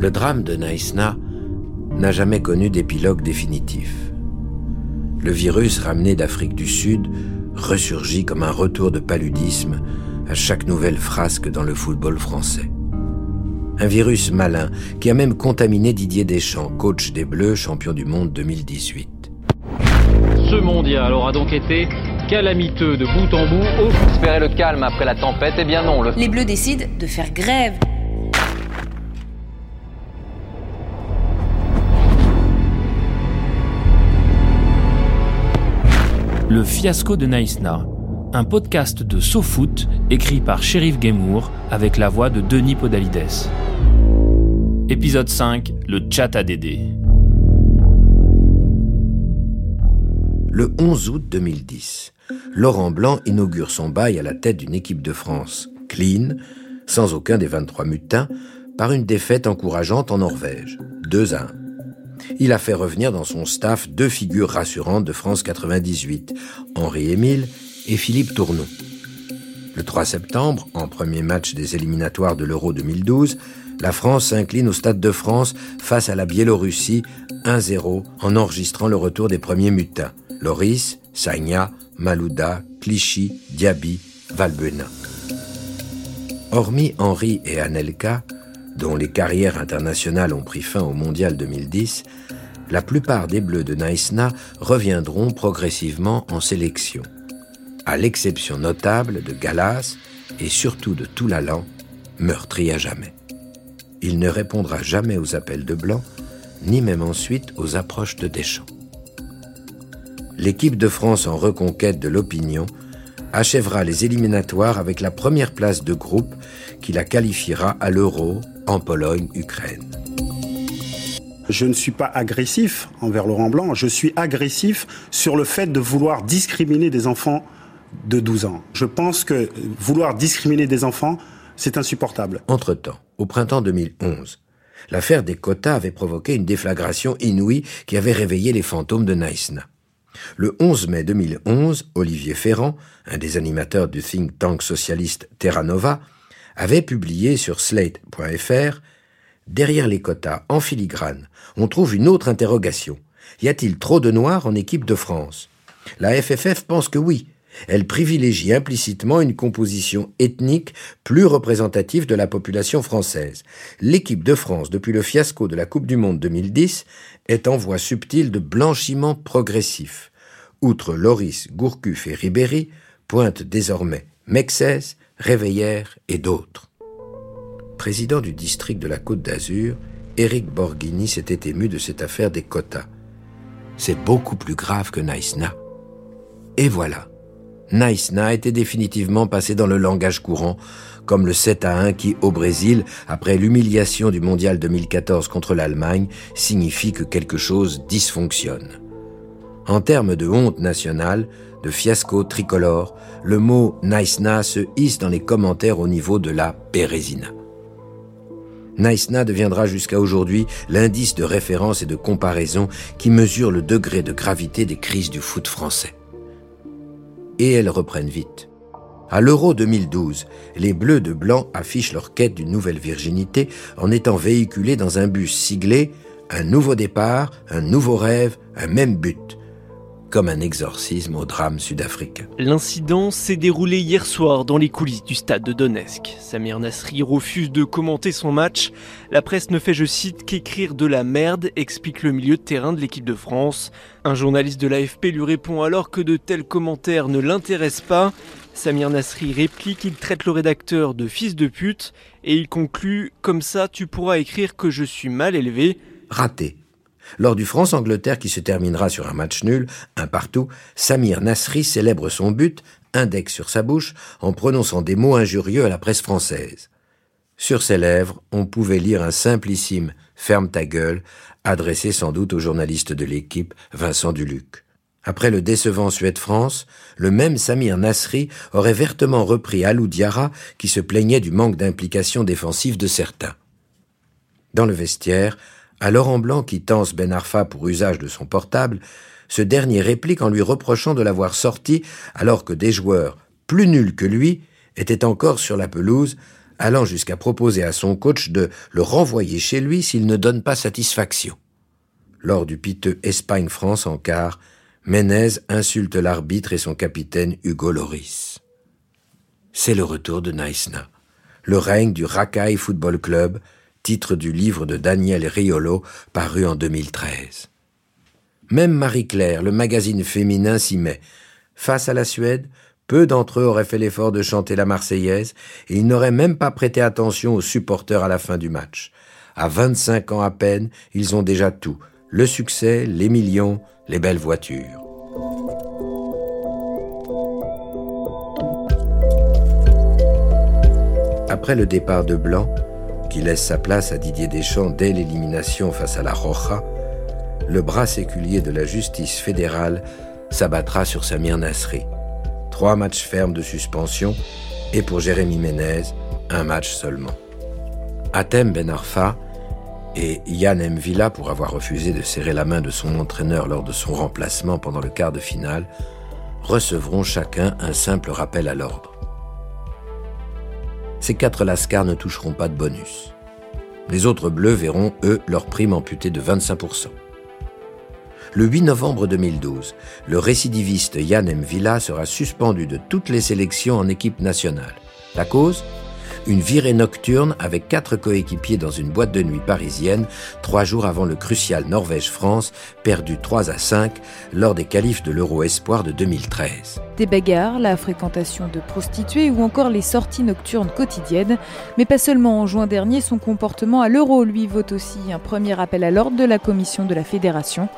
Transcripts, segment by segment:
Le drame de Naïsna n'a jamais connu d'épilogue définitif. Le virus ramené d'Afrique du Sud ressurgit comme un retour de paludisme à chaque nouvelle frasque dans le football français. Un virus malin qui a même contaminé Didier Deschamps, coach des Bleus, champion du monde 2018. Ce mondial aura donc été calamiteux de bout en bout. Espérer le calme après la tempête, eh bien non. Les Bleus décident de faire grève. Le fiasco de Naïsna, un podcast de SoFoot écrit par Sheriff Gemour avec la voix de Denis Podalides. Épisode 5, le chat Dédé. Le 11 août 2010, Laurent Blanc inaugure son bail à la tête d'une équipe de France clean, sans aucun des 23 mutins, par une défaite encourageante en Norvège, 2 à 1 il a fait revenir dans son staff deux figures rassurantes de France 98, Henri Émile et Philippe Tourneau. Le 3 septembre, en premier match des éliminatoires de l'Euro 2012, la France s'incline au Stade de France face à la Biélorussie 1-0 en enregistrant le retour des premiers mutins, Loris, Sagna, Malouda, Clichy, Diaby, Valbuena. Hormis Henri et Anelka, dont les carrières internationales ont pris fin au Mondial 2010, la plupart des Bleus de Naïsna reviendront progressivement en sélection, à l'exception notable de Galas et surtout de Toulalan, meurtri à jamais. Il ne répondra jamais aux appels de Blanc, ni même ensuite aux approches de Deschamps. L'équipe de France en reconquête de l'opinion achèvera les éliminatoires avec la première place de groupe qui la qualifiera à l'Euro en Pologne-Ukraine. Je ne suis pas agressif envers Laurent Blanc, je suis agressif sur le fait de vouloir discriminer des enfants de 12 ans. Je pense que vouloir discriminer des enfants, c'est insupportable. Entre-temps, au printemps 2011, l'affaire des quotas avait provoqué une déflagration inouïe qui avait réveillé les fantômes de Naïsna. Le 11 mai 2011, Olivier Ferrand, un des animateurs du think tank socialiste Terra Nova, avait publié sur slate.fr Derrière les quotas, en filigrane, on trouve une autre interrogation. Y a-t-il trop de noirs en équipe de France? La FFF pense que oui. Elle privilégie implicitement une composition ethnique plus représentative de la population française. L'équipe de France, depuis le fiasco de la Coupe du Monde 2010, est en voie subtile de blanchiment progressif. Outre Loris, Gourcuff et Ribéry, pointent désormais Mexès, Réveillère et d'autres. Président du district de la Côte d'Azur, Éric Borghini s'était ému de cette affaire des quotas. C'est beaucoup plus grave que Naïsna. Et voilà. Naïsna était définitivement passé dans le langage courant, comme le 7 à 1 qui, au Brésil, après l'humiliation du mondial 2014 contre l'Allemagne, signifie que quelque chose dysfonctionne. En termes de honte nationale, de fiasco tricolore, le mot Naïsna se hisse dans les commentaires au niveau de la Pérésina. Naïsna deviendra jusqu'à aujourd'hui l'indice de référence et de comparaison qui mesure le degré de gravité des crises du foot français. Et elles reprennent vite. À l'Euro 2012, les Bleus de Blanc affichent leur quête d'une nouvelle virginité en étant véhiculés dans un bus siglé Un nouveau départ, un nouveau rêve, un même but comme un exorcisme au drame sud-africain. L'incident s'est déroulé hier soir dans les coulisses du stade de Donetsk. Samir Nasri refuse de commenter son match. La presse ne fait, je cite, qu'écrire de la merde, explique le milieu de terrain de l'équipe de France. Un journaliste de l'AFP lui répond alors que de tels commentaires ne l'intéressent pas. Samir Nasri réplique qu'il traite le rédacteur de fils de pute et il conclut Comme ça, tu pourras écrire que je suis mal élevé. Raté. Lors du France-Angleterre qui se terminera sur un match nul, un partout, Samir Nasri célèbre son but, index sur sa bouche, en prononçant des mots injurieux à la presse française. Sur ses lèvres, on pouvait lire un simplissime Ferme ta gueule, adressé sans doute au journaliste de l'équipe, Vincent Duluc. Après le décevant Suède-France, le même Samir Nasri aurait vertement repris Alou Diarra qui se plaignait du manque d'implication défensive de certains. Dans le vestiaire, à Laurent Blanc qui tense Ben Arfa pour usage de son portable, ce dernier réplique en lui reprochant de l'avoir sorti alors que des joueurs plus nuls que lui étaient encore sur la pelouse allant jusqu'à proposer à son coach de le renvoyer chez lui s'il ne donne pas satisfaction. Lors du piteux Espagne-France en quart, Menez insulte l'arbitre et son capitaine Hugo Loris. C'est le retour de Naïsna, le règne du Rakai Football Club, titre du livre de Daniel Riolo paru en 2013. Même Marie-Claire, le magazine féminin, s'y met. Face à la Suède, peu d'entre eux auraient fait l'effort de chanter la Marseillaise et ils n'auraient même pas prêté attention aux supporters à la fin du match. À 25 ans à peine, ils ont déjà tout. Le succès, les millions, les belles voitures. Après le départ de Blanc, qui laisse sa place à Didier Deschamps dès l'élimination face à la Roja, le bras séculier de la justice fédérale s'abattra sur Samir Nasri. Trois matchs fermes de suspension et pour Jérémy Ménez, un match seulement. Atem Ben Arfa et Yann Mvila, pour avoir refusé de serrer la main de son entraîneur lors de son remplacement pendant le quart de finale, recevront chacun un simple rappel à l'ordre. Ces quatre lascars ne toucheront pas de bonus. Les autres bleus verront, eux, leur prime amputée de 25%. Le 8 novembre 2012, le récidiviste Yann Mvila sera suspendu de toutes les sélections en équipe nationale. La cause? Une virée nocturne avec quatre coéquipiers dans une boîte de nuit parisienne, trois jours avant le crucial Norvège-France, perdu 3 à 5 lors des qualifs de l'Euro Espoir de 2013. Des bagarres, la fréquentation de prostituées ou encore les sorties nocturnes quotidiennes. Mais pas seulement en juin dernier, son comportement à l'Euro lui vaut aussi un premier appel à l'ordre de la commission de la fédération.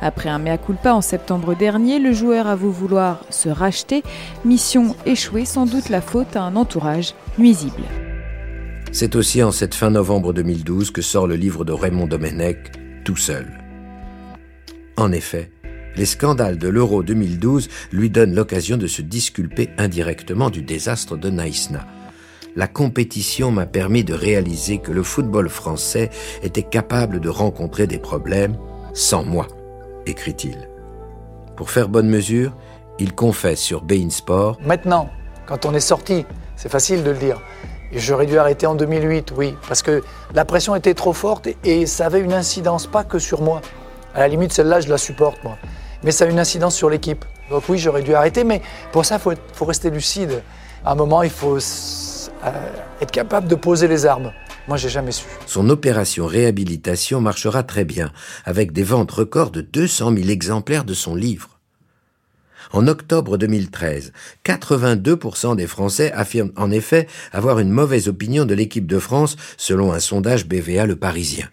Après un mea culpa en septembre dernier, le joueur avoue vouloir se racheter. Mission échouée, sans doute la faute à un entourage nuisible. C'est aussi en cette fin novembre 2012 que sort le livre de Raymond Domenech, Tout seul. En effet, les scandales de l'Euro 2012 lui donnent l'occasion de se disculper indirectement du désastre de Naïsna. La compétition m'a permis de réaliser que le football français était capable de rencontrer des problèmes sans moi, écrit-il. Pour faire bonne mesure, il confesse sur Bein Sport Maintenant, quand on est sorti, c'est facile de le dire. J'aurais dû arrêter en 2008, oui, parce que la pression était trop forte et, ça avait une incidence pas que sur moi. À la limite, celle-là, je la supporte, moi. Mais ça a une incidence sur l'équipe. Donc oui, j'aurais dû arrêter, mais pour ça, il faut, rester lucide. À un moment, il faut euh, être capable de poser les armes. Moi, j'ai jamais su. Son opération réhabilitation marchera très bien, avec des ventes records de 200 000 exemplaires de son livre. En octobre 2013, 82% des Français affirment en effet avoir une mauvaise opinion de l'équipe de France selon un sondage BVA Le Parisien.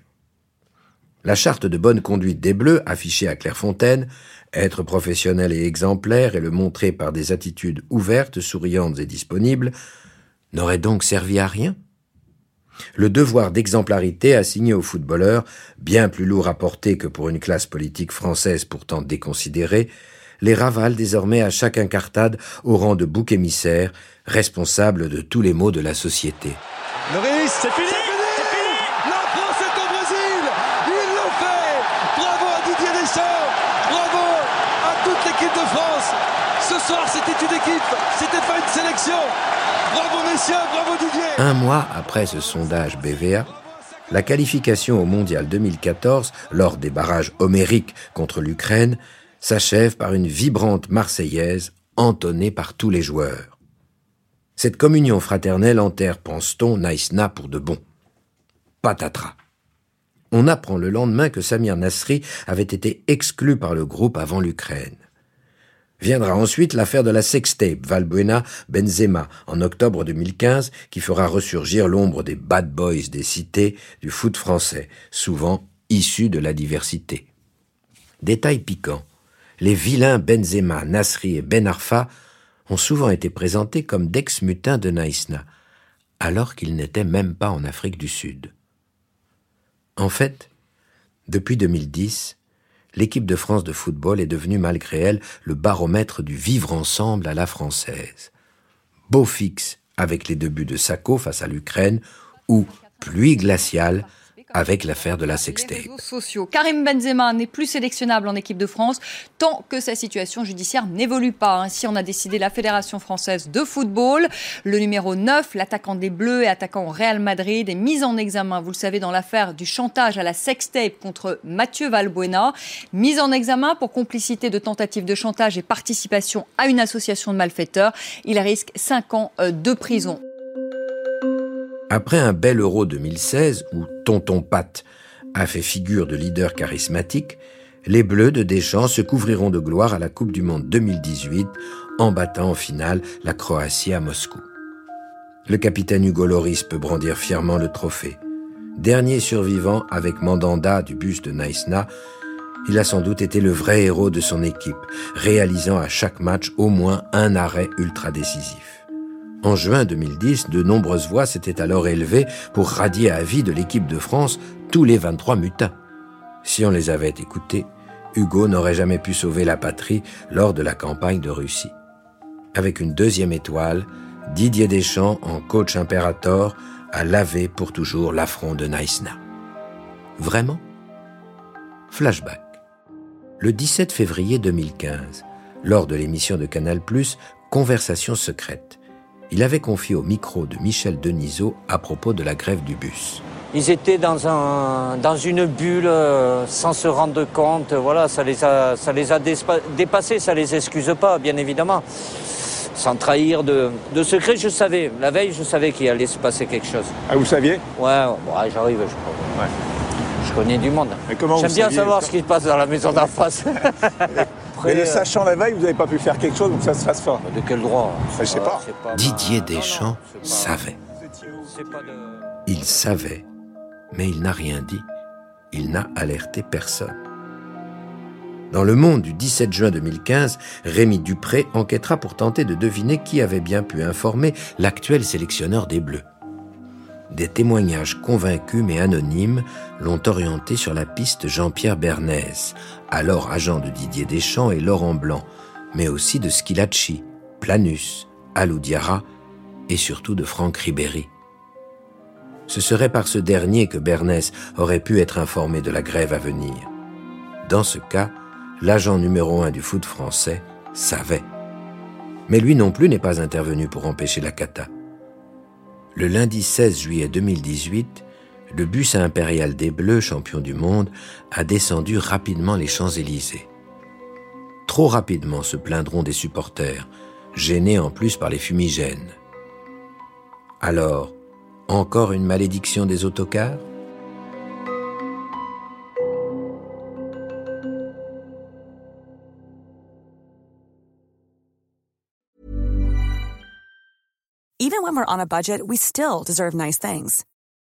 La charte de bonne conduite des Bleus, affichée à Clairefontaine, être professionnel et exemplaire et le montrer par des attitudes ouvertes, souriantes et disponibles, n'aurait donc servi à rien? Le devoir d'exemplarité assigné aux footballeurs, bien plus lourd à porter que pour une classe politique française pourtant déconsidérée, les ravale désormais à chaque incartade au rang de bouc émissaire, responsable de tous les maux de la société. C'est fini La France est au Brésil Ils l'ont fait Bravo à Didier Deschamps Bravo à toute l'équipe de France Ce soir, Un mois après ce sondage BVA, la qualification au Mondial 2014, lors des barrages homériques contre l'Ukraine, s'achève par une vibrante Marseillaise entonnée par tous les joueurs. Cette communion fraternelle enterre, pense-t-on, Naïsna pour de bon. Patatras. On apprend le lendemain que Samir Nasri avait été exclu par le groupe avant l'Ukraine. Viendra ensuite l'affaire de la sextape Valbuena-Benzema en octobre 2015 qui fera ressurgir l'ombre des bad boys des cités du foot français, souvent issus de la diversité. Détail piquant les vilains Benzema, Nasri et Ben Arfa ont souvent été présentés comme d'ex-mutins de Naïsna, alors qu'ils n'étaient même pas en Afrique du Sud. En fait, depuis 2010, l'équipe de France de football est devenue malgré elle le baromètre du vivre ensemble à la française. Beau fixe avec les deux buts de Sacco face à l'Ukraine ou pluie glaciale avec l'affaire de la sextape. Karim Benzema n'est plus sélectionnable en équipe de France tant que sa situation judiciaire n'évolue pas. Ainsi, on a décidé la Fédération française de football. Le numéro 9, l'attaquant des Bleus et attaquant au Real Madrid, est mis en examen, vous le savez, dans l'affaire du chantage à la sextape contre Mathieu Valbuena. Mis en examen pour complicité de tentative de chantage et participation à une association de malfaiteurs. Il risque 5 ans euh, de prison. Après un bel Euro 2016 où Tonton Pat a fait figure de leader charismatique, les Bleus de Deschamps se couvriront de gloire à la Coupe du Monde 2018 en battant en finale la Croatie à Moscou. Le capitaine Hugo Loris peut brandir fièrement le trophée. Dernier survivant avec Mandanda du bus de Naïsna, il a sans doute été le vrai héros de son équipe, réalisant à chaque match au moins un arrêt ultra décisif. En juin 2010, de nombreuses voix s'étaient alors élevées pour radier à vie de l'équipe de France tous les 23 mutins. Si on les avait écoutés, Hugo n'aurait jamais pu sauver la patrie lors de la campagne de Russie. Avec une deuxième étoile, Didier Deschamps, en coach impérator, a lavé pour toujours l'affront de Naïsna. Vraiment? Flashback. Le 17 février 2015, lors de l'émission de Canal+, Conversation secrète, il avait confié au micro de Michel Denisot à propos de la grève du bus. Ils étaient dans, un, dans une bulle euh, sans se rendre compte. Voilà, ça les a, ça les a dépassés, ça les excuse pas, bien évidemment. Sans trahir de, de secret, je savais. La veille, je savais qu'il allait se passer quelque chose. Ah, vous saviez? Ouais, j'arrive, je crois. Ouais. Je connais du monde. J'aime bien savoir ce qui se passe dans la maison d'en face. Mais le euh, sachant la veille, vous n'avez pas pu faire quelque chose, donc ça se fasse fort. De quel droit Je sais pas. Didier Deschamps savait. Il savait, mais il n'a rien dit. Il n'a alerté personne. Dans le monde du 17 juin 2015, Rémi Dupré enquêtera pour tenter de deviner qui avait bien pu informer l'actuel sélectionneur des Bleus. Des témoignages convaincus mais anonymes l'ont orienté sur la piste Jean-Pierre Bernès, alors agent de Didier Deschamps et Laurent Blanc, mais aussi de Schilacci, Planus, Aloudiara et surtout de Franck Ribéry. Ce serait par ce dernier que Bernès aurait pu être informé de la grève à venir. Dans ce cas, l'agent numéro un du foot français savait. Mais lui non plus n'est pas intervenu pour empêcher la cata. Le lundi 16 juillet 2018, le bus impérial des Bleus, champion du monde, a descendu rapidement les Champs-Élysées. Trop rapidement se plaindront des supporters, gênés en plus par les fumigènes. Alors, encore une malédiction des autocars? Even when we're on a budget, we still deserve nice things.